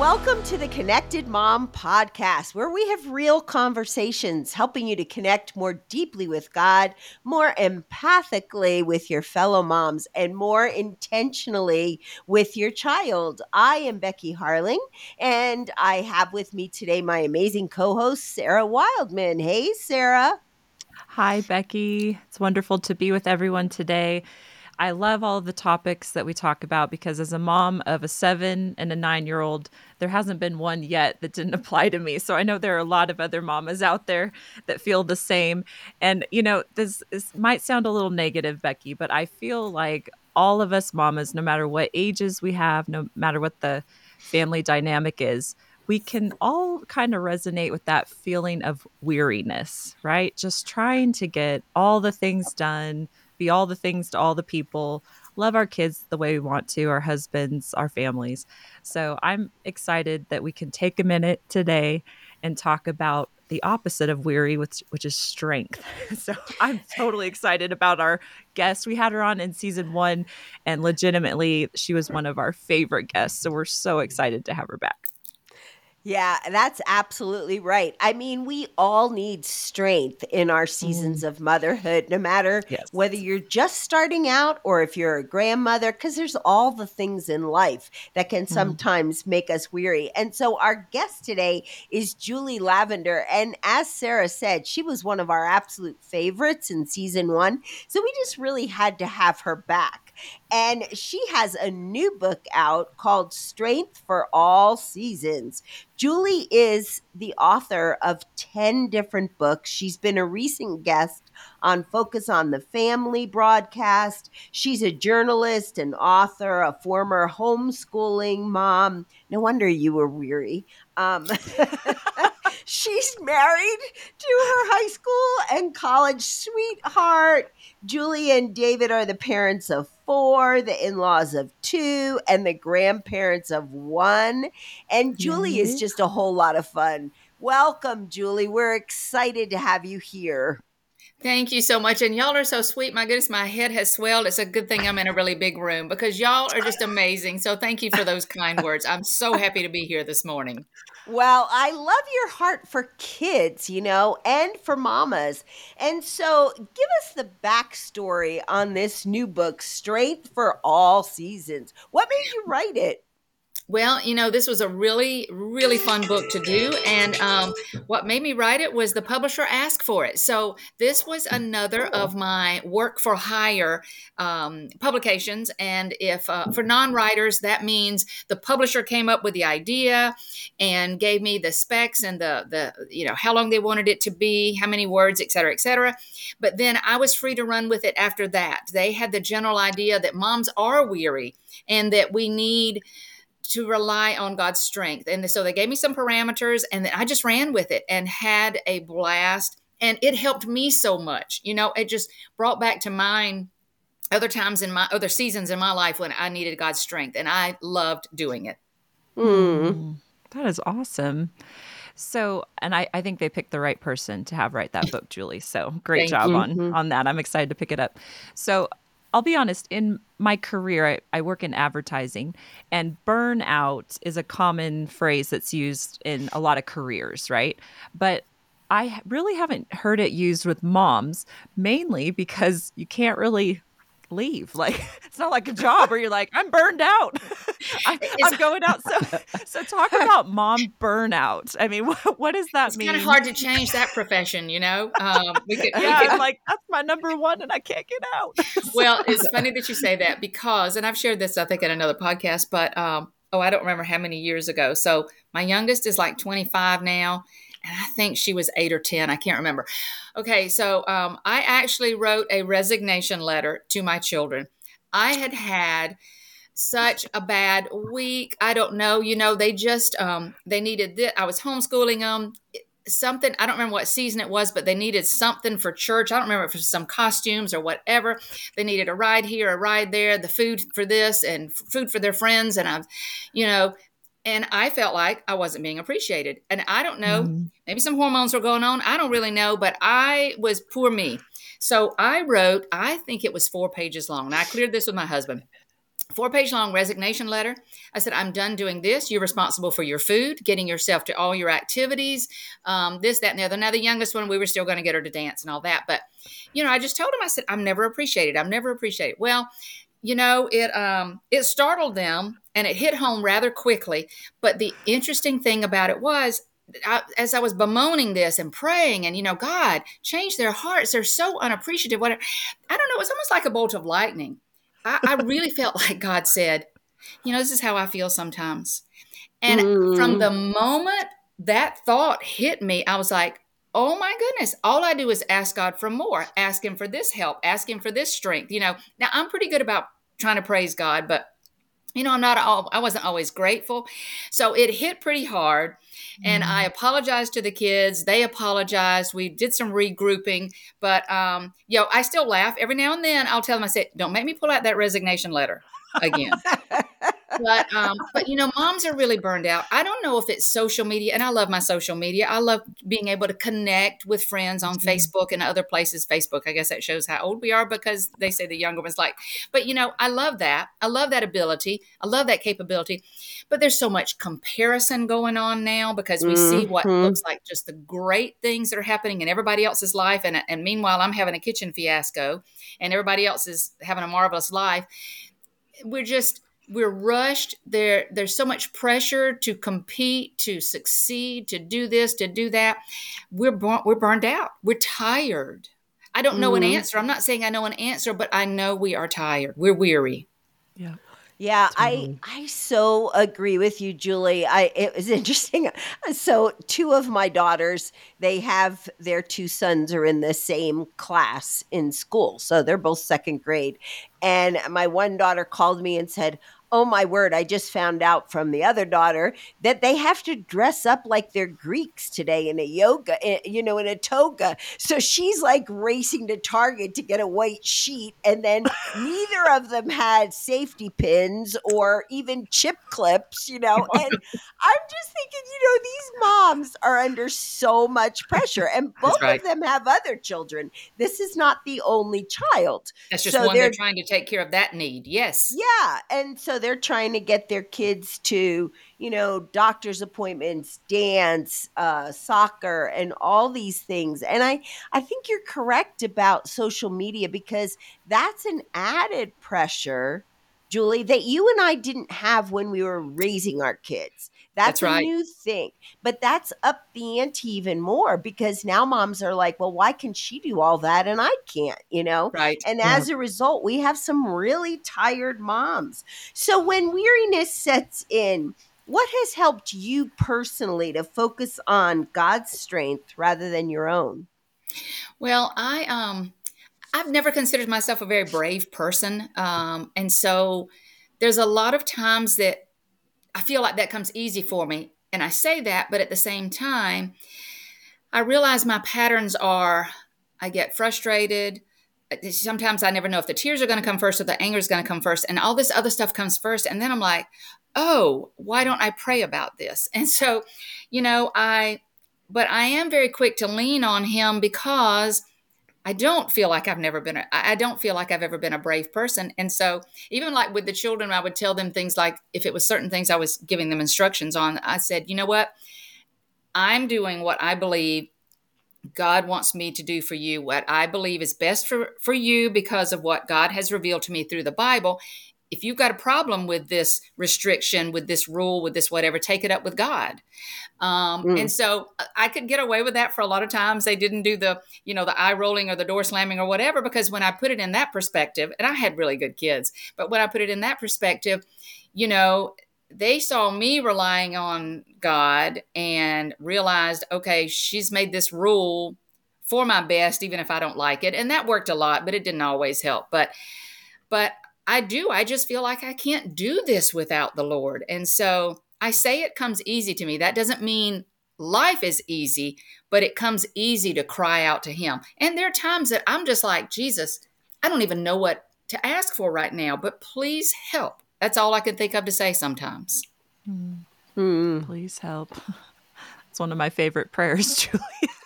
Welcome to the Connected Mom podcast, where we have real conversations helping you to connect more deeply with God, more empathically with your fellow moms, and more intentionally with your child. I am Becky Harling, and I have with me today my amazing co host, Sarah Wildman. Hey, Sarah. Hi, Becky. It's wonderful to be with everyone today. I love all the topics that we talk about because as a mom of a seven and a nine year old, there hasn't been one yet that didn't apply to me. So I know there are a lot of other mamas out there that feel the same. And, you know, this, this might sound a little negative, Becky, but I feel like all of us mamas, no matter what ages we have, no matter what the family dynamic is, we can all kind of resonate with that feeling of weariness, right? Just trying to get all the things done be all the things to all the people, love our kids the way we want to, our husbands, our families. So I'm excited that we can take a minute today and talk about the opposite of weary, which which is strength. So I'm totally excited about our guest. We had her on in season one, and legitimately, she was one of our favorite guests. So we're so excited to have her back. Yeah, that's absolutely right. I mean, we all need strength in our seasons mm. of motherhood, no matter yes. whether you're just starting out or if you're a grandmother, because there's all the things in life that can mm. sometimes mm. make us weary. And so, our guest today is Julie Lavender. And as Sarah said, she was one of our absolute favorites in season one. So, we just really had to have her back. And she has a new book out called Strength for All Seasons. Julie is the author of 10 different books. She's been a recent guest on Focus on the Family broadcast. She's a journalist, an author, a former homeschooling mom. No wonder you were weary. Um, she's married to her high school and college sweetheart. Julie and David are the parents of four, the in laws of two, and the grandparents of one. And Julie is just a whole lot of fun. Welcome, Julie. We're excited to have you here. Thank you so much. And y'all are so sweet. My goodness, my head has swelled. It's a good thing I'm in a really big room because y'all are just amazing. So thank you for those kind words. I'm so happy to be here this morning. Well, I love your heart for kids, you know, and for mamas. And so give us the backstory on this new book, Strength for All Seasons. What made you write it? Well, you know, this was a really, really fun book to do. And um, what made me write it was the publisher asked for it. So this was another of my work for hire um, publications. And if uh, for non writers, that means the publisher came up with the idea and gave me the specs and the, the, you know, how long they wanted it to be, how many words, et cetera, et cetera. But then I was free to run with it after that. They had the general idea that moms are weary and that we need to rely on God's strength. And so they gave me some parameters and I just ran with it and had a blast. And it helped me so much. You know, it just brought back to mind other times in my other seasons in my life when I needed God's strength. And I loved doing it. Mm. That is awesome. So, and I, I think they picked the right person to have write that book, Julie. So great Thank job you. on mm-hmm. on that. I'm excited to pick it up. So I'll be honest, in my career, I, I, work in advertising, and burnout is a common phrase that's used in a lot of careers, right? But I really haven't heard it used with moms, mainly because you can't really leave. Like it's not like a job where you're like, I'm burned out. I, am going out. So, so talk about mom burnout. I mean, what, what does that it's mean? It's kind of hard to change that profession, you know. Um, we could, yeah, we could, like that's my number one, and I can't get out. well, it's funny that you say that because, and I've shared this, I think, in another podcast, but um, oh, I don't remember how many years ago. So my youngest is like 25 now and I think she was eight or 10. I can't remember. Okay, so um, I actually wrote a resignation letter to my children. I had had such a bad week. I don't know. You know, they just um, they needed this. I was homeschooling them. Something I don't remember what season it was, but they needed something for church. I don't remember if it was some costumes or whatever. They needed a ride here, a ride there, the food for this, and food for their friends. And I've, you know, and I felt like I wasn't being appreciated. And I don't know, mm-hmm. maybe some hormones were going on. I don't really know, but I was poor me. So I wrote, I think it was four pages long. And I cleared this with my husband. four page long resignation letter. I said, I'm done doing this. You're responsible for your food, getting yourself to all your activities, um, this, that, and the other. Now, the youngest one, we were still going to get her to dance and all that. But, you know, I just told him, I said, I'm never appreciated. I'm never appreciated. Well, you know, it um, it startled them and it hit home rather quickly. But the interesting thing about it was, I, as I was bemoaning this and praying, and you know, God, change their hearts. They're so unappreciative. What I don't know. It's almost like a bolt of lightning. I, I really felt like God said, you know, this is how I feel sometimes. And mm. from the moment that thought hit me, I was like, oh my goodness, all I do is ask God for more, ask Him for this help, ask Him for this strength. You know, now I'm pretty good about trying to praise God, but you know, I'm not all, I wasn't always grateful. So it hit pretty hard. And I mm-hmm. apologized to the kids. They apologized. We did some regrouping, but, um, yo, I still laugh every now and then. I'll tell them, I said, don't make me pull out that resignation letter again. but um, but you know, moms are really burned out. I don't know if it's social media, and I love my social media. I love being able to connect with friends on mm-hmm. Facebook and other places. Facebook, I guess that shows how old we are because they say the younger ones like. But you know, I love that. I love that ability. I love that capability. But there's so much comparison going on now because we mm-hmm. see what mm-hmm. looks like just the great things that are happening in everybody else's life, and and meanwhile, I'm having a kitchen fiasco, and everybody else is having a marvelous life. We're just we're rushed there there's so much pressure to compete to succeed to do this to do that we're we're burned out we're tired i don't know mm-hmm. an answer i'm not saying i know an answer but i know we are tired we're weary yeah yeah. I I so agree with you, Julie. I it was interesting. So two of my daughters, they have their two sons are in the same class in school. So they're both second grade. And my one daughter called me and said, oh my word, I just found out from the other daughter that they have to dress up like they're Greeks today in a yoga, eh, you know, in a toga. So she's like racing to Target to get a white sheet. And then neither of them had safety pins or even chip clips, you know. And I'm just thinking, you know, these moms are under so much pressure, and both right. of them have other children. This is not the only child. That's just so one they're, they're trying to take care of that need. Yes. Yeah. And so they're trying to get their kids to, you know, doctor's appointments, dance, uh, soccer, and all these things. And I, I think you're correct about social media because that's an added pressure, Julie, that you and I didn't have when we were raising our kids. That's, that's right. a new thing. But that's up the ante even more because now moms are like, well, why can she do all that and I can't, you know? Right. And yeah. as a result, we have some really tired moms. So when weariness sets in, what has helped you personally to focus on God's strength rather than your own? Well, I um I've never considered myself a very brave person. Um, and so there's a lot of times that I feel like that comes easy for me. And I say that, but at the same time, I realize my patterns are I get frustrated. Sometimes I never know if the tears are going to come first or the anger is going to come first, and all this other stuff comes first. And then I'm like, oh, why don't I pray about this? And so, you know, I, but I am very quick to lean on Him because I don't feel like I've never been, a, I don't feel like I've ever been a brave person. And so, even like with the children, I would tell them things like if it was certain things I was giving them instructions on, I said, you know what? I'm doing what I believe God wants me to do for you, what I believe is best for, for you because of what God has revealed to me through the Bible if you've got a problem with this restriction, with this rule, with this whatever, take it up with God. Um, mm. And so uh, I could get away with that for a lot of times. They didn't do the, you know, the eye rolling or the door slamming or whatever, because when I put it in that perspective, and I had really good kids, but when I put it in that perspective, you know, they saw me relying on God and realized, okay, she's made this rule for my best, even if I don't like it. And that worked a lot, but it didn't always help. But, but I do. I just feel like I can't do this without the Lord. And so I say it comes easy to me. That doesn't mean life is easy, but it comes easy to cry out to Him. And there are times that I'm just like, Jesus, I don't even know what to ask for right now, but please help. That's all I can think of to say sometimes. Mm. Please help. It's one of my favorite prayers, Julie.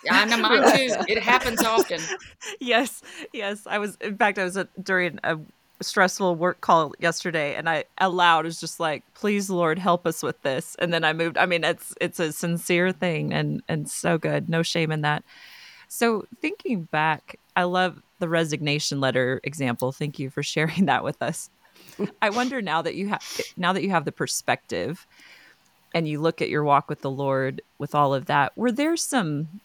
I know mine too. It happens often. yes, yes. I was, in fact, I was during a stressful work call yesterday and I aloud was just like, please Lord help us with this. And then I moved. I mean, it's it's a sincere thing and and so good. No shame in that. So thinking back, I love the resignation letter example. Thank you for sharing that with us. I wonder now that you have now that you have the perspective and you look at your walk with the Lord with all of that, were there some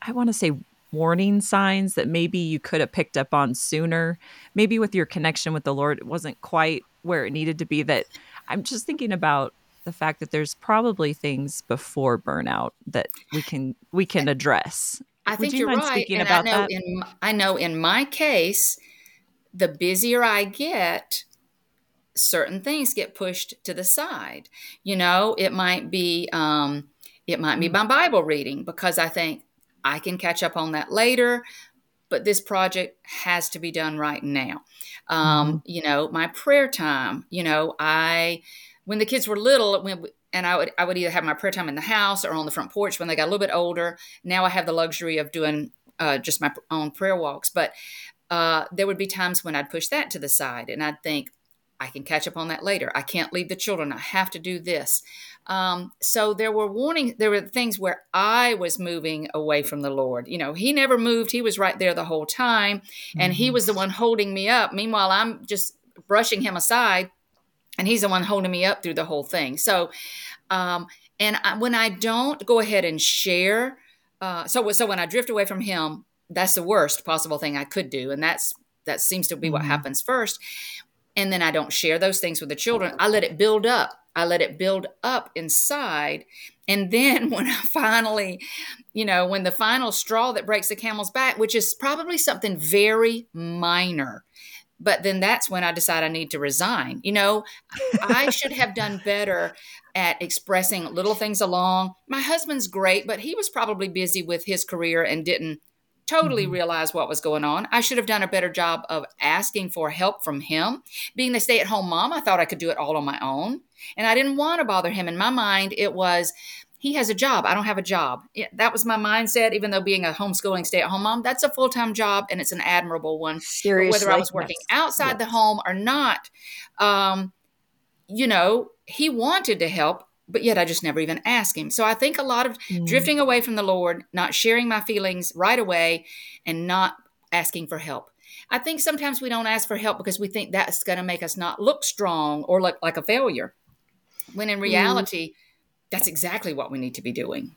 I want to say warning signs that maybe you could have picked up on sooner? Maybe with your connection with the Lord it wasn't quite where it needed to be that I'm just thinking about the fact that there's probably things before burnout that we can we can address. I think you are right. And I know that? in I know in my case, the busier I get, certain things get pushed to the side. You know, it might be um, it might be mm. my Bible reading because I think I can catch up on that later, but this project has to be done right now. Um, mm-hmm. You know, my prayer time. You know, I when the kids were little, when and I would I would either have my prayer time in the house or on the front porch when they got a little bit older. Now I have the luxury of doing uh, just my own prayer walks, but uh, there would be times when I'd push that to the side and I'd think, I can catch up on that later. I can't leave the children. I have to do this. Um, so there were warning. There were things where I was moving away from the Lord. You know, He never moved. He was right there the whole time, and mm-hmm. He was the one holding me up. Meanwhile, I'm just brushing Him aside, and He's the one holding me up through the whole thing. So, um, and I, when I don't go ahead and share, uh, so so when I drift away from Him, that's the worst possible thing I could do, and that's that seems to be what mm-hmm. happens first and then I don't share those things with the children. I let it build up. I let it build up inside. And then when I finally, you know, when the final straw that breaks the camel's back, which is probably something very minor, but then that's when I decide I need to resign. You know, I should have done better at expressing little things along. My husband's great, but he was probably busy with his career and didn't totally mm-hmm. realized what was going on. I should have done a better job of asking for help from him. Being the stay at home mom, I thought I could do it all on my own. And I didn't want to bother him. In my mind, it was, he has a job. I don't have a job. that was my mindset, even though being a homeschooling stay at home mom, that's a full time job and it's an admirable one. Seriously. Whether I was working outside yes. the home or not, um, you know, he wanted to help but yet I just never even ask him. So I think a lot of mm. drifting away from the Lord, not sharing my feelings right away, and not asking for help. I think sometimes we don't ask for help because we think that's going to make us not look strong or look like a failure. When in mm. reality, mm. that's exactly what we need to be doing.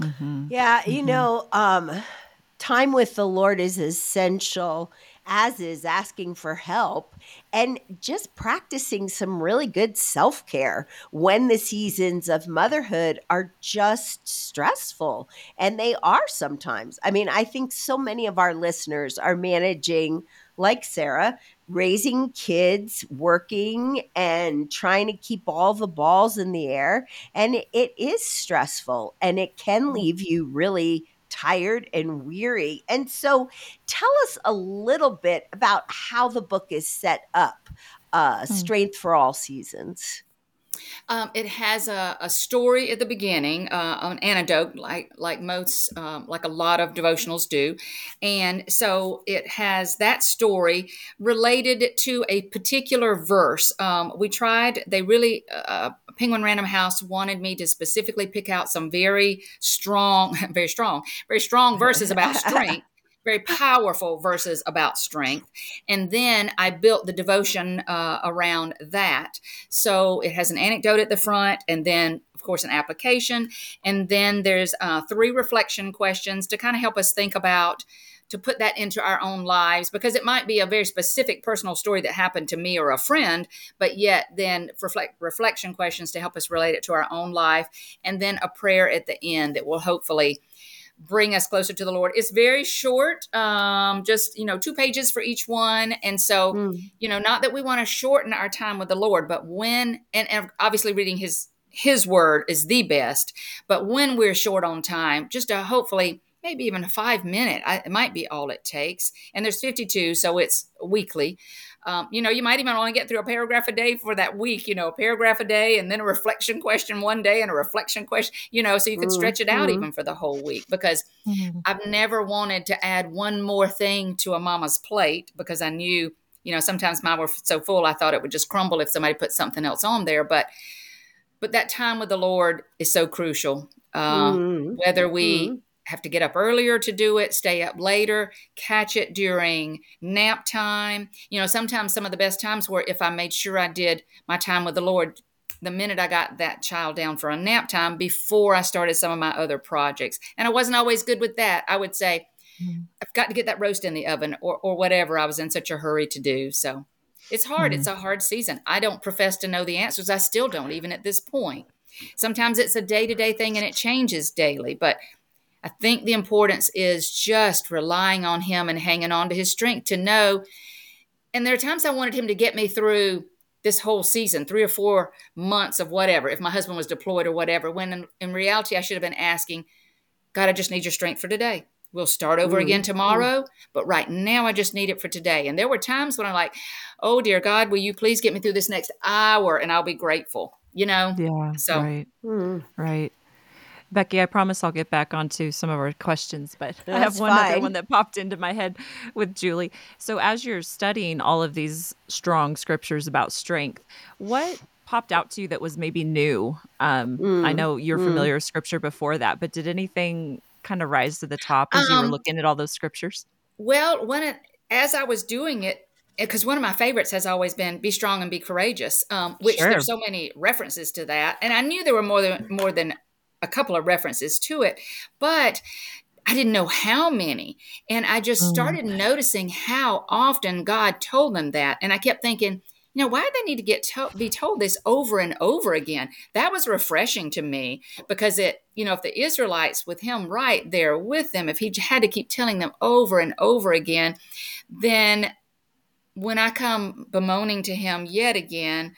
Mm-hmm. Yeah, you mm-hmm. know, um, time with the Lord is essential as is asking for help and just practicing some really good self care when the seasons of motherhood are just stressful. And they are sometimes. I mean, I think so many of our listeners are managing, like Sarah, raising kids, working, and trying to keep all the balls in the air. And it is stressful and it can mm. leave you really tired and weary. And so tell us a little bit about how the book is set up, uh, hmm. Strength for All Seasons. Um, it has a, a, story at the beginning, uh, an anecdote, like like most, um, like a lot of devotionals do, and so it has that story related to a particular verse. Um, we tried; they really uh, Penguin Random House wanted me to specifically pick out some very strong, very strong, very strong verses about strength very powerful verses about strength. And then I built the devotion uh, around that. So it has an anecdote at the front, and then, of course, an application. And then there's uh, three reflection questions to kind of help us think about. To put that into our own lives, because it might be a very specific personal story that happened to me or a friend, but yet then reflect, reflection questions to help us relate it to our own life, and then a prayer at the end that will hopefully bring us closer to the Lord. It's very short, um, just you know, two pages for each one, and so mm. you know, not that we want to shorten our time with the Lord, but when and, and obviously reading His His Word is the best. But when we're short on time, just to hopefully maybe even a five minute, I, it might be all it takes. And there's 52, so it's weekly. Um, you know, you might even to get through a paragraph a day for that week, you know, a paragraph a day and then a reflection question one day and a reflection question, you know, so you could stretch it out mm-hmm. even for the whole week because mm-hmm. I've never wanted to add one more thing to a mama's plate because I knew You know, sometimes mine were so full I thought it would just crumble if somebody put something else on there. But but that time with the Lord is so crucial. Uh, mm-hmm. Whether we mm-hmm. Have to get up earlier to do it, stay up later, catch it during nap time. You know, sometimes some of the best times were if I made sure I did my time with the Lord the minute I got that child down for a nap time before I started some of my other projects. And I wasn't always good with that. I would say, mm-hmm. I've got to get that roast in the oven or, or whatever I was in such a hurry to do. So it's hard. Mm-hmm. It's a hard season. I don't profess to know the answers. I still don't, even at this point. Sometimes it's a day to day thing and it changes daily. But I think the importance is just relying on Him and hanging on to His strength to know. And there are times I wanted Him to get me through this whole season, three or four months of whatever, if my husband was deployed or whatever, when in, in reality I should have been asking, God, I just need your strength for today. We'll start over mm again tomorrow, mm but right now I just need it for today. And there were times when I'm like, oh, dear God, will you please get me through this next hour and I'll be grateful, you know? Yeah. So, right. mm Right. Becky, I promise I'll get back onto some of our questions, but That's I have one fine. other one that popped into my head with Julie. So, as you're studying all of these strong scriptures about strength, what popped out to you that was maybe new? Um, mm, I know you're mm. familiar with scripture before that, but did anything kind of rise to the top as um, you were um, looking at all those scriptures? Well, when it, as I was doing it, because one of my favorites has always been "Be strong and be courageous," um, which sure. there's so many references to that, and I knew there were more than more than a couple of references to it, but I didn't know how many. And I just mm. started mm. noticing how often God told them that. And I kept thinking, you know, why do they need to get to- be told this over and over again? That was refreshing to me because it, you know, if the Israelites with him right there with them, if he had to keep telling them over and over again, then when I come bemoaning to him yet again,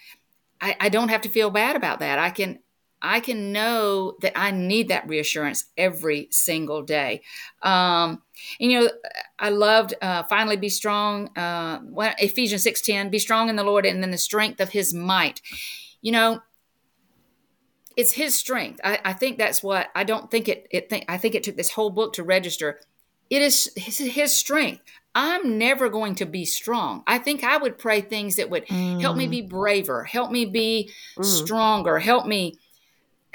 I, I don't have to feel bad about that. I can I can know that I need that reassurance every single day. Um, and, you know, I loved uh, finally be strong. Uh, Ephesians six ten, be strong in the Lord and in the strength of His might. You know, it's His strength. I, I think that's what I don't think it. It think I think it took this whole book to register. It is His, his strength. I'm never going to be strong. I think I would pray things that would mm. help me mm. be braver, help me be mm. stronger, help me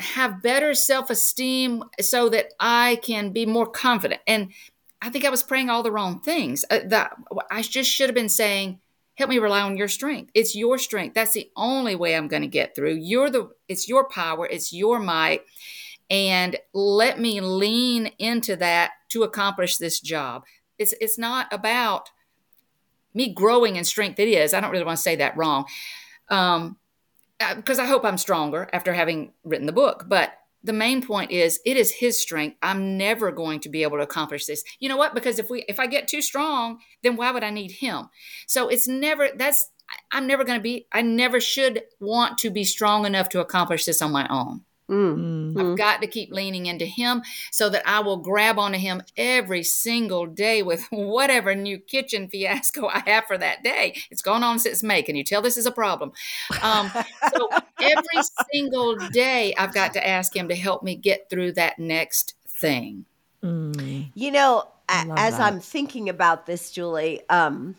have better self esteem so that I can be more confident. And I think I was praying all the wrong things. Uh, I just should have been saying, "Help me rely on your strength. It's your strength. That's the only way I'm going to get through. You're the. It's your power. It's your might." And let me lean into that to accomplish this job. It's it's not about me growing in strength. It is. I don't really want to say that wrong. Um, because I hope I'm stronger after having written the book. But the main point is it is his strength. I'm never going to be able to accomplish this. You know what? Because if we if I get too strong, then why would I need him? So it's never that's I'm never going to be I never should want to be strong enough to accomplish this on my own. Mm. I've got to keep leaning into him so that I will grab onto him every single day with whatever new kitchen fiasco I have for that day. It's gone on since May. Can you tell this is a problem? Um, so every single day, I've got to ask him to help me get through that next thing. Mm. You know, as that. I'm thinking about this, Julie, um,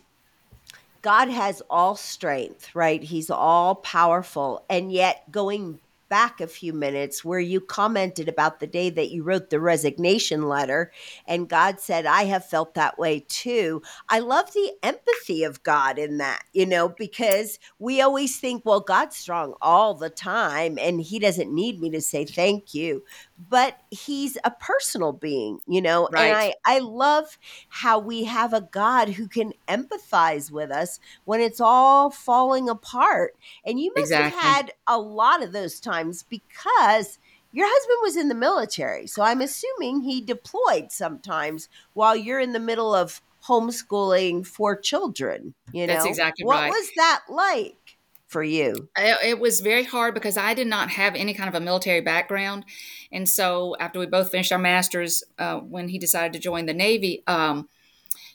God has all strength, right? He's all powerful. And yet, going back a few minutes where you commented about the day that you wrote the resignation letter and God said, I have felt that way too. I love the empathy of God in that, you know, because we always think, well, God's strong all the time and he doesn't need me to say thank you but he's a personal being, you know. Right. And I I love how we have a God who can empathize with us when it's all falling apart. And you must exactly. have had a lot of those times because your husband was in the military. So I'm assuming he deployed sometimes while you're in the middle of homeschooling four children, you know. That's exactly what right. What was that like? For you? It was very hard because I did not have any kind of a military background. And so after we both finished our masters, uh, when he decided to join the Navy, um,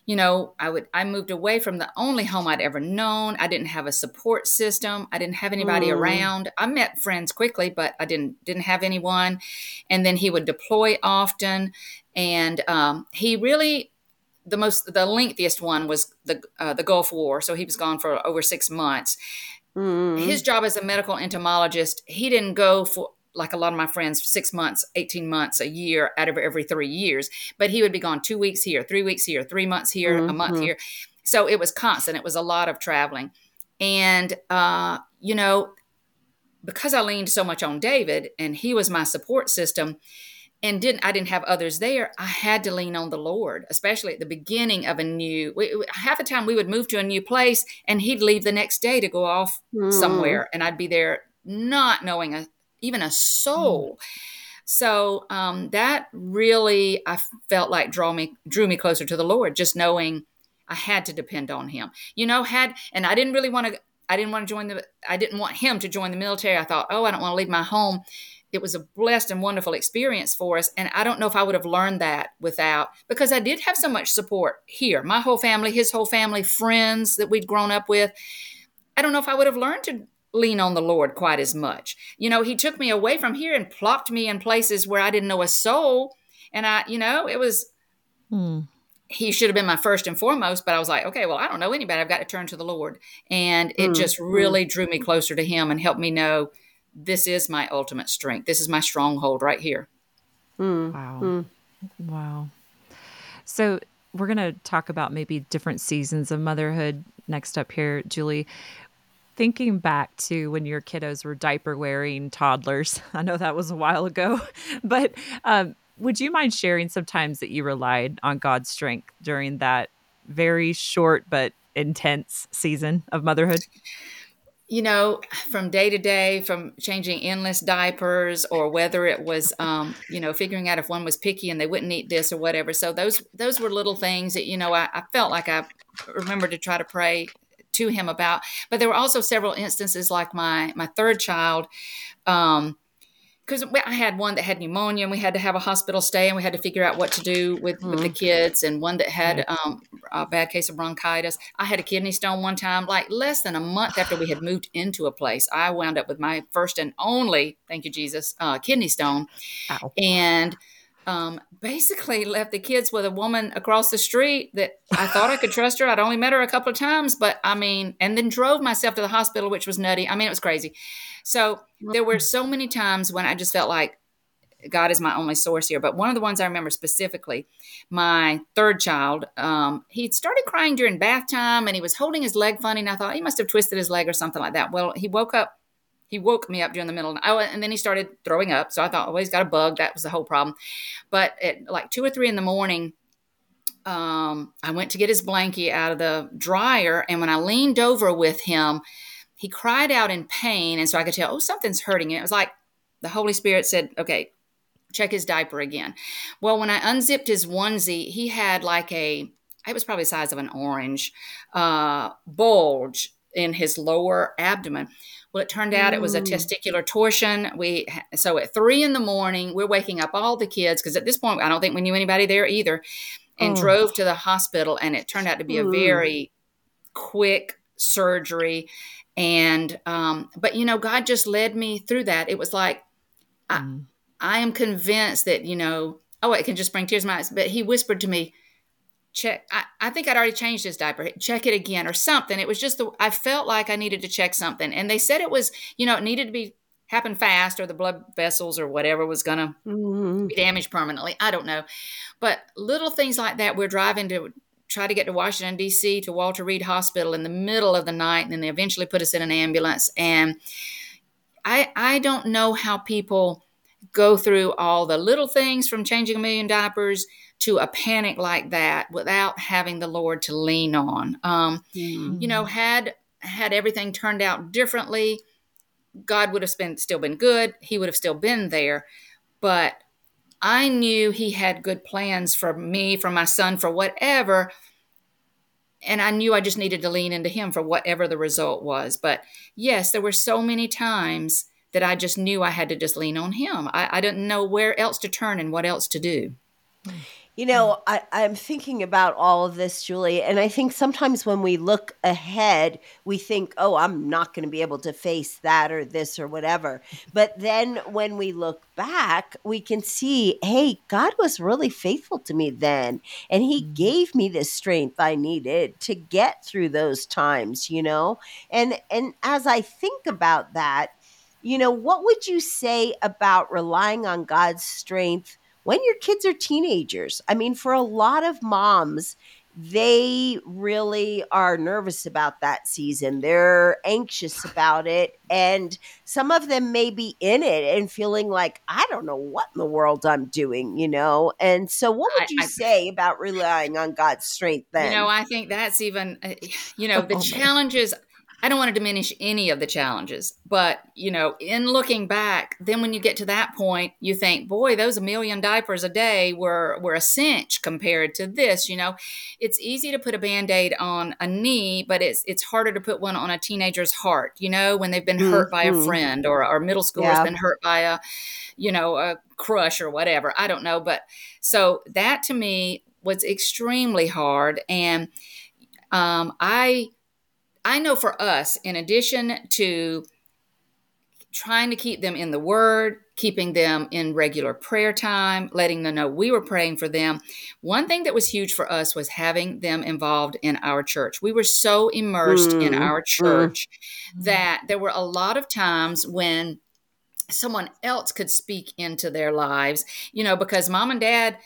you know, I would I moved away from the only home I'd ever known. I didn't have a support system. I didn't have anybody mm. around. I met friends quickly, but I didn't didn't have anyone. And then he would deploy often, and um, he really the most the lengthiest one was the uh, the Gulf War, so he was gone for over six months. Mm. His job as a medical entomologist, he didn't go for like a lot of my friends, six months, 18 months, a year out of every three years. But he would be gone two weeks here, three weeks here, three months here, mm-hmm. a month mm-hmm. here. So it was constant. It was a lot of traveling. And, uh, you know, because I leaned so much on David and he was my support system and didn't I didn't have others there, I had to lean on the Lord, especially at the beginning of a new we, half the time we would move to a new place and he'd leave the next day to go off mm. somewhere and I'd be there not knowing a, even a soul. Mm. So um, that really I felt like draw me drew me closer to the Lord, just knowing I had to depend on him. You know, had and I didn't really want to I didn't want to join the I didn't want him to join the military. I thought, oh, I don't want to leave my home. It was a blessed and wonderful experience for us. And I don't know if I would have learned that without because I did have so much support here. My whole family, his whole family, friends that we'd grown up with. I don't know if I would have learned to lean on the Lord quite as much. You know, he took me away from here and plopped me in places where I didn't know a soul. And I, you know, it was hmm he should have been my first and foremost, but I was like, okay, well, I don't know anybody. I've got to turn to the Lord. And it mm just really drew me closer to him and helped me know this is my ultimate strength. This is my stronghold right here. Mm. Wow. Mm. Wow. So we're going to talk about maybe different seasons of motherhood next up here, Julie. Thinking back to when your kiddos were diaper wearing toddlers, I know that was a while ago, but um, would you mind sharing some times that you relied on God's strength during that very short but intense season of motherhood? You know, from day to day, from changing endless diapers, or whether it was, um, you know, figuring out if one was picky and they wouldn't eat this or whatever. So those those were little things that you know I, I felt like I remembered to try to pray to Him about. But there were also several instances, like my my third child. Um, because I had one that had pneumonia and we had to have a hospital stay and we had to figure out what to do with, mm. with the mm-hmm. kids and one that had um, a bad case of bronchitis. I had a kidney stone one time, like less than a month after we had moved into a place. I wound up with my first and only, thank you, Jesus, uh, kidney stone. Ow. And um, basically left the kids with a woman across the street that I thought I could trust her. I'd only met her a couple of times, but I mean, and then drove myself to the hospital, which was nutty. I mean, it was crazy. So there were so many times when I just felt like God is my only source here. But one of the ones I remember specifically, my third child, um, he started crying during bath time and he was holding his leg funny. And I thought he must have twisted his leg or something like that. Well, he woke up he woke me up during the middle of the night. And then he started throwing up. So I thought, oh, he's got a bug. That was the whole problem. But at like two or three in the morning, um, I went to get his blankie out of the dryer. And when I leaned over with him, he cried out in pain. And so I could tell, oh, something's hurting. It was like the Holy Spirit said, okay, check his diaper again. Well, when I unzipped his onesie, he had like a, it was probably the size of an orange, uh, bulge in his lower abdomen. Well, it turned out mm. it was a mm. testicular torsion. We so at three in the morning, we're waking up all the kids because at this point, I don't think we knew anybody there either, and oh. drove to the hospital. And it turned out to be a very quick surgery. And um, but you know, God just led me through that. It was like mm. I, I am convinced that you know. Oh, it can just bring tears to my eyes. But He whispered to me, check I, I, think i'd already changed his diaper check it again or something. It was just the, i felt like i needed to check something. And they said it was you know it needed to be happen fast or the blood vessels or whatever was going to mm-hmm. be damaged permanently. I don't know. But little things like that we're driving to try to get to washington d.c to walter reed hospital in the middle of the night and then they eventually put us in an ambulance. And i i don't know how people go through all the little things from changing a million diapers to a panic like that without having the Lord to lean on. Um, mm-hmm. You know, had had everything turned out differently, God would have been still been good. He would have still been there, but I knew He had good plans for me, for my son, for whatever. And I knew I just needed to lean into him for whatever the result was. But yes, there were so many times that I just knew I had to just lean on him. I, I didn't know where else to turn and what else to do. You know, I, I'm thinking about all of this, Julie, and I think sometimes when we look ahead, we think, oh, I'm not going to be able to face that or this or whatever. But then when we look back, we can see, hey, God was really faithful to me then. And He mm-hmm. gave me the strength I needed to get through those times, you know? And and as I think about that, you know, what would you say about relying on God's strength? When your kids are teenagers. I mean, for a lot of moms, they really are nervous about that season. They're anxious about it. And some of them may be in it and feeling like, I don't know what in the world I'm doing, you know? And so, what would you I, I, say about relying on God's strength then? You know, I think that's even, uh, you know, the oh, challenges I don't want to diminish any of the challenges, but you know, in looking back, then when you get to that point, you think, boy, those a million diapers a day were were a cinch compared to this. You know, it's easy to put a band-aid on a knee, but it's it's harder to put one on a teenager's heart, you know, when they've been mm-hmm. hurt by a mm-hmm. friend or our middle schooler's yeah. been hurt by a, you know, a crush or whatever. I don't know. But so that to me was extremely hard. And um, I I know for us, in addition to trying to keep them in the Word, keeping them in regular prayer time, letting them know we were praying for them. One thing that was huge for us was having them involved in our church. We were so immersed mm. in our church mm. that there were a lot of times when someone else could speak into their lives, you know, because mom and dad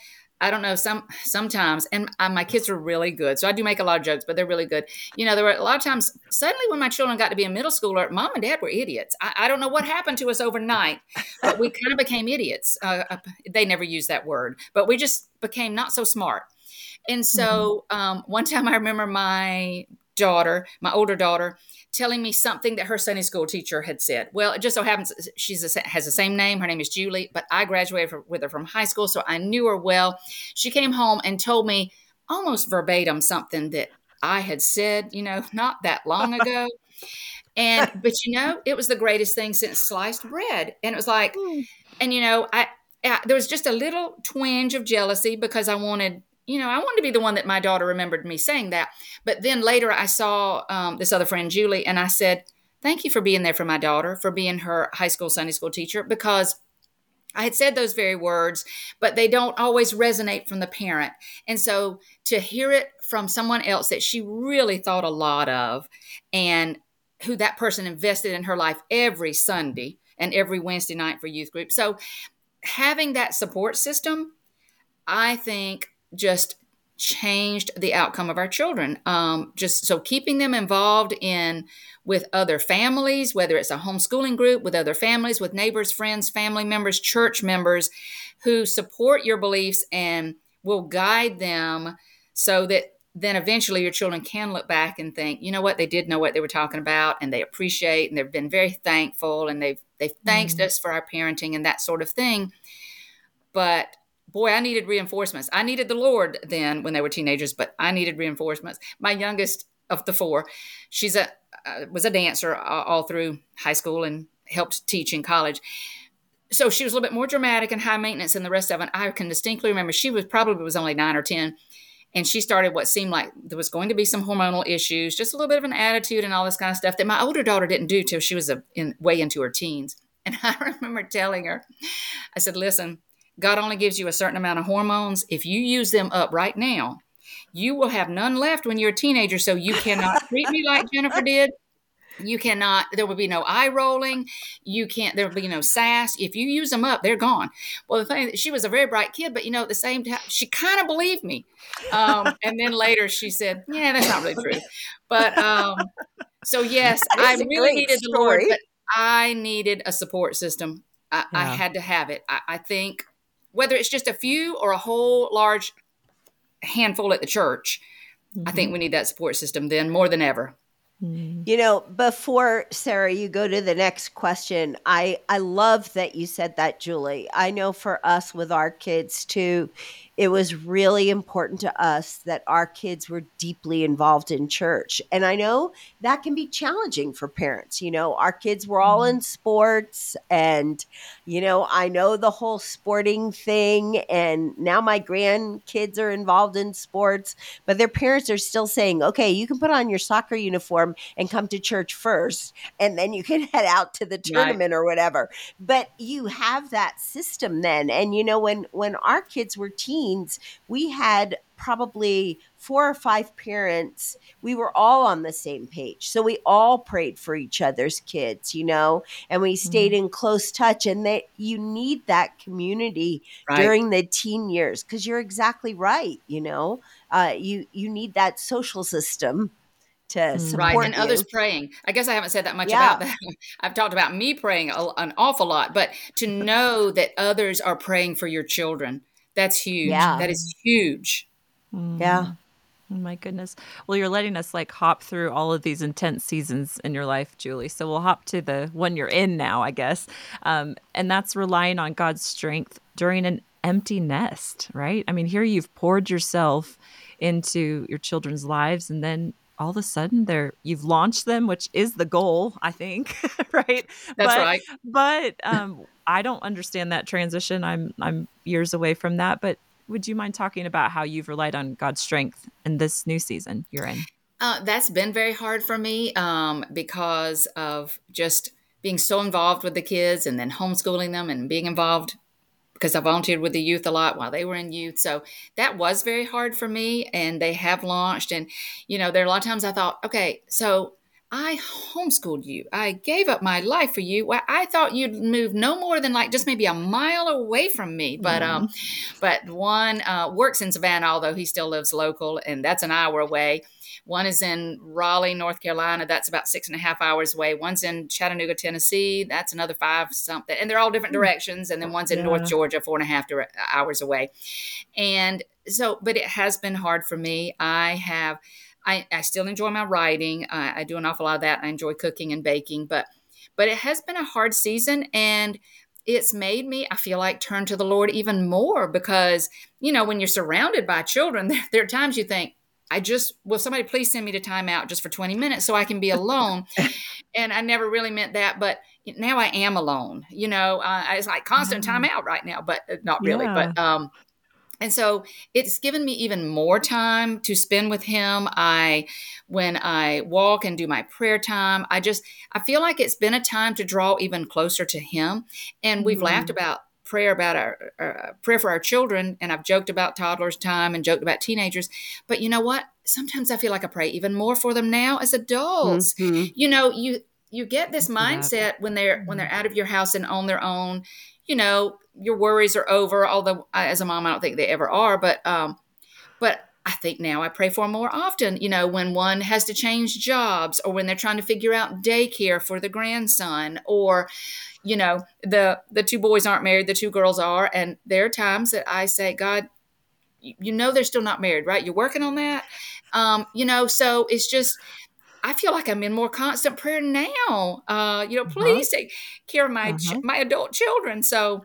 I don't know. Some sometimes, and uh, my kids are really good, so I do make a lot of jokes, but they're really good. You know, there were a lot of times. Suddenly, when my children got to be a middle schooler, mom and dad were idiots. I, I don't know what happened to us overnight, but we kind of became idiots. Uh, uh, they never used that word, but we just became not so smart. And so, mm-hmm. um, one time, I remember my daughter, my older daughter, telling me something that her Sunday school teacher had said. Well, it just so happens she has the same name. Her name is Julie, but I graduated with her from high school, so I knew her well. She came home and told me almost verbatim something that I had said, you know, not that long ago. and but you know, it was the greatest thing since sliced bread. And it was like, hmm. and you know, I, I there was just a little twinge of jealousy because I wanted you know, I wanted to be the one that my daughter remembered me saying that. But then later I saw um, this other friend, Julie, and I said, Thank you for being there for my daughter, for being her high school Sunday school teacher, because I had said those very words, but they don't always resonate from the parent. And so to hear it from someone else that she really thought a lot of and who that person invested in her life every Sunday and every Wednesday night for youth group. So having that support system, I think just changed the outcome of our children. Um, just so keeping them involved in with other families, whether it's a homeschooling group, with other families, with neighbors, friends, family members, church members who support your beliefs and will guide them so that then eventually your children can look back and think, you know what, they did know what they were talking about and they appreciate and they've been very thankful and they've they've thanked mm. us for our parenting and that sort of thing. But boy, I needed reinforcements. I needed the Lord then when they were teenagers, but I needed reinforcements. My youngest of the four, she's a uh, was a dancer all through high school and helped teach in college. So she was a little bit more dramatic and high maintenance than the rest of them. I can distinctly remember she was probably was only nine or ten, and she started what seemed like there was going to be some hormonal issues, just a little bit of an attitude and all this kind of stuff that my older daughter didn't do till she was a, in, way into her teens. And I remember telling her, I said, "Listen, God only gives you a certain amount of hormones. If you use them up right now, you will have none left when you're a teenager. So you cannot treat me like Jennifer did. You cannot, there will be no eye rolling. You can't, there will be no sass. If you use them up, they're gone. Well, the thing, that she was a very bright kid, but you know, at the same time, she kind of believed me. Um, and then later she said, yeah, that's not really true. But um, so, yes, I really needed story. the Lord, but I needed a support system. I, yeah. I had to have it. I, I think whether it's just a few or a whole large handful at the church, mm-hmm. I think mm-hmm. we need that support system then more than ever. Mm-hmm. You know, before Sarah, you go to the next question. I I love that you said that, Julie. I know for us with our kids too, it was really important to us that our kids were deeply involved in church. And I know that can be challenging for parents. You know, our kids were all in mm-hmm. sports, and, you know, I know the whole sporting thing. And now my grandkids are involved in sports, but their parents are still saying, okay, you can put on your soccer uniform and come to church first, and then you can head out to the tournament right. or whatever. But you have that system then. And, you know, when, when our kids were teens, teens, we had probably four or five parents. We were all on the same page. So we all prayed for each other's kids, you know, and we stayed mm-hmm. in close touch. And that you need that community right. during the teen years because you're exactly right, you know. Uh, you you need that social system to mm. support right and you. others praying i guess i haven't said that much yeah. about that i've talked about me praying an awful lot but to know that others are praying for your children that's huge. Yeah. That is huge. Mm. Yeah. Oh my goodness. Well, you're letting us like hop through all of these intense seasons in your life, Julie. So we'll hop to the one you're in now, I guess. Um, and that's relying on God's strength during an empty nest, right? I mean, here you've poured yourself into your children's lives and then all of a sudden they're you've launched them which is the goal i think right that's but, right but um I don't understand that transition. I'm I'm years away from that, but would you mind talking about how you've relied on God's strength in this new season you're in? Uh, that's been very hard for me um, because of just being so involved with the kids and then homeschooling them and being involved because I volunteered with the youth a lot while they were in youth. So that was very hard for me. And they have launched. And, you know, there are a lot of times I thought, okay, so I homeschooled you. I gave up my life for you. Well, I thought you'd move no more than like just maybe a mile away from me. But um, mm-hmm. um, but one uh, works in Savannah, although he still lives local, and that's an hour away. One is in Raleigh, North Carolina. That's about six and a half hours away. One's in Chattanooga, Tennessee. That's another five something, and they're all different hmm. directions. And then one's in yeah. North Georgia, four and a half hours away. And so, but it has been hard for me. I have I, I still enjoy my writing. I, I do an awful lot of that. I enjoy cooking and baking, but but it has been a hard season and it's made me i feel like turn to the lord even more because you know when you're surrounded by children there, there, are times you think i just will somebody please send me to timeout just for 20 minutes so i can be alone and i never really meant that but now i am alone you know uh, it's like constant mm-hmm. timeout right now but uh, not really yeah. but um and so it's given me even more time to spend with him i when i walk and do my prayer time i just i feel like it's been a time to draw even closer to him and we've mm-hmm. laughed about prayer about our, uh, prayer for our children and i've joked about toddlers time and joked about teenagers but you know what sometimes i feel like i pray even more for them now as adults mm-hmm. you know you you get this mindset when they're when they're mm-hmm. out of your house and on their own you know your worries are over. Although as a mom, I don't think they ever are. But um, but I think now I pray for more often. You know, when one has to change jobs, or when they're trying to figure out daycare for the grandson, or you know, the the two boys aren't married, the two girls are, and there are times that I say, God, you know, they're still not married, right? You're working on that. Um, you know, so it's just I feel like I'm in more constant prayer now. Uh, you know, uh-huh. please uh-huh. take care of my uh-huh. ch- my adult children. So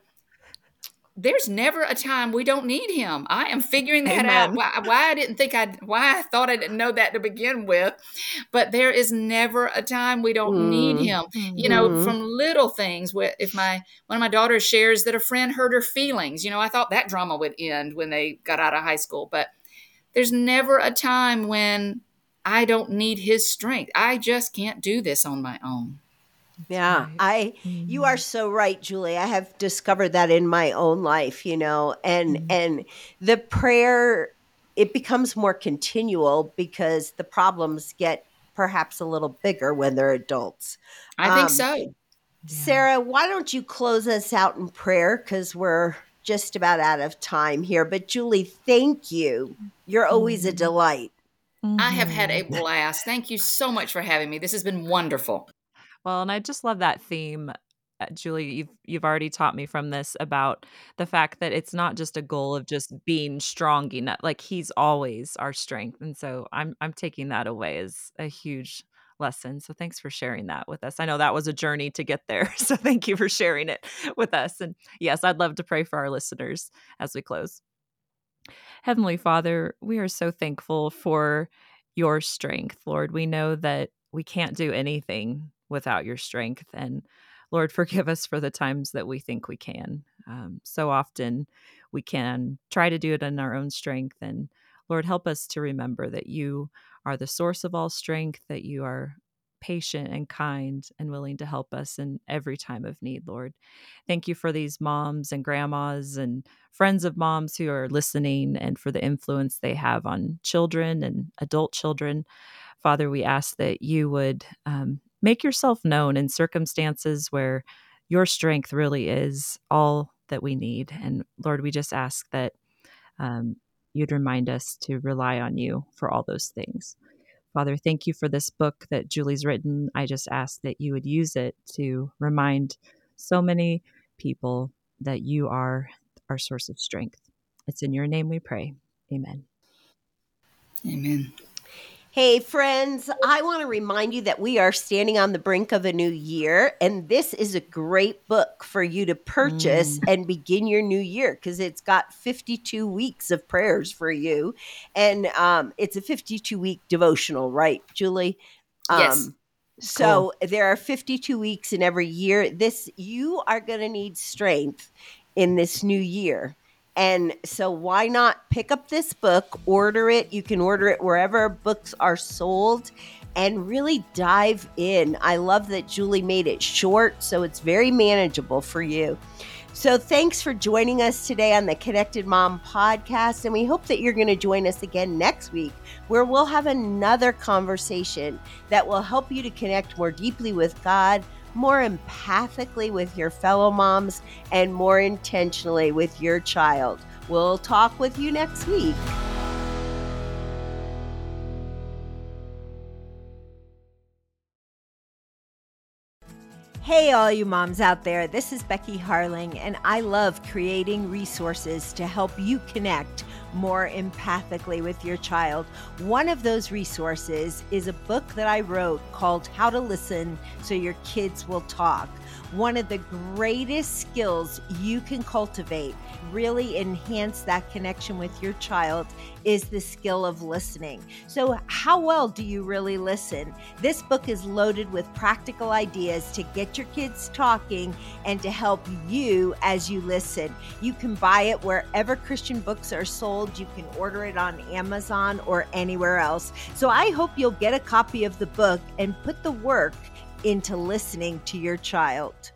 there's never a time we don't need him. I am figuring that Amen. out. Why, why, I didn't think I, why I thought I didn't know that to begin with, but there is never a time we don't mm. need him. Mm-hmm. You know, mm-hmm. from little things. If my one of my daughters shares that a friend hurt her feelings, you know, I thought that drama would end when they got out of high school, but there's never a time when I don't need his strength. I just can't do this on my own. Yeah, right. I mm-hmm. you are so right, Julie. I have discovered that in my own life, you know, and mm-hmm. and the prayer it becomes more continual because the problems get perhaps a little bigger when they're adults. I um, think so. Sarah, why don't you close us out in prayer cuz we're just about out of time here. But Julie, thank you. You're always mm-hmm. a delight. I have had a mm-hmm. blast. Thank you so much for having me. This has been wonderful. Well, and I just love that theme. Uh, Julie, you've you've already taught me from this about the fact that it's not just a goal of just being strong enough. Like he's always our strength, and so I'm I'm taking that away as a huge lesson. So thanks for sharing that with us. I know that was a journey to get there. So thank you for sharing it with us. And yes, I'd love to pray for our listeners as we close. Heavenly Father, we are so thankful for your strength, Lord. We know that we can't do anything without your strength. And Lord, forgive us for the times that we think we can. Um, so often we can try to do it in our own strength. And Lord, help us to remember that you are the source of all strength, that you are patient and kind and willing to help us in every time of need, Lord. Thank you for these moms and grandmas and friends of moms who are listening and for the influence they have on children and adult children. Father, we ask that you would um, make yourself known in circumstances where your strength really is all that we need. And Lord, we just ask that um, you'd remind us to rely on you for all those things. Father, thank you for this book that Julie's written. I just ask that you would use it to remind so many people that you are our source of strength. It's in your name we pray. Amen. Amen. Hey, friends, I want to remind you that we are standing on the brink of a new year, and this is a great book for you to purchase mm. and begin your new year because it's got 52 weeks of prayers for you. And um, it's a 52 week devotional, right, Julie? Um, yes. So cool. there are 52 weeks in every year. This, you are going to need strength in this new year. And so, why not pick up this book, order it? You can order it wherever books are sold and really dive in. I love that Julie made it short, so it's very manageable for you. So, thanks for joining us today on the Connected Mom podcast. And we hope that you're going to join us again next week, where we'll have another conversation that will help you to connect more deeply with God more empathically with your fellow moms, and more intentionally with your child. We'll talk with you next week. Hey, all you moms out there, this is Becky Harling, and I love creating resources to help you connect more empathically with your child. One of those resources is a book that I wrote called How to Listen So Your Kids Will Talk one of the greatest skills you can cultivate, really enhance that connection with your child, is the skill of listening. So, how well do you really listen? This book is loaded with practical ideas to get your kids talking and to help you as you listen. You can buy it wherever Christian books are sold. You can order it on Amazon or anywhere else. So, I hope you'll get a copy of the book and put the work into listening to your child.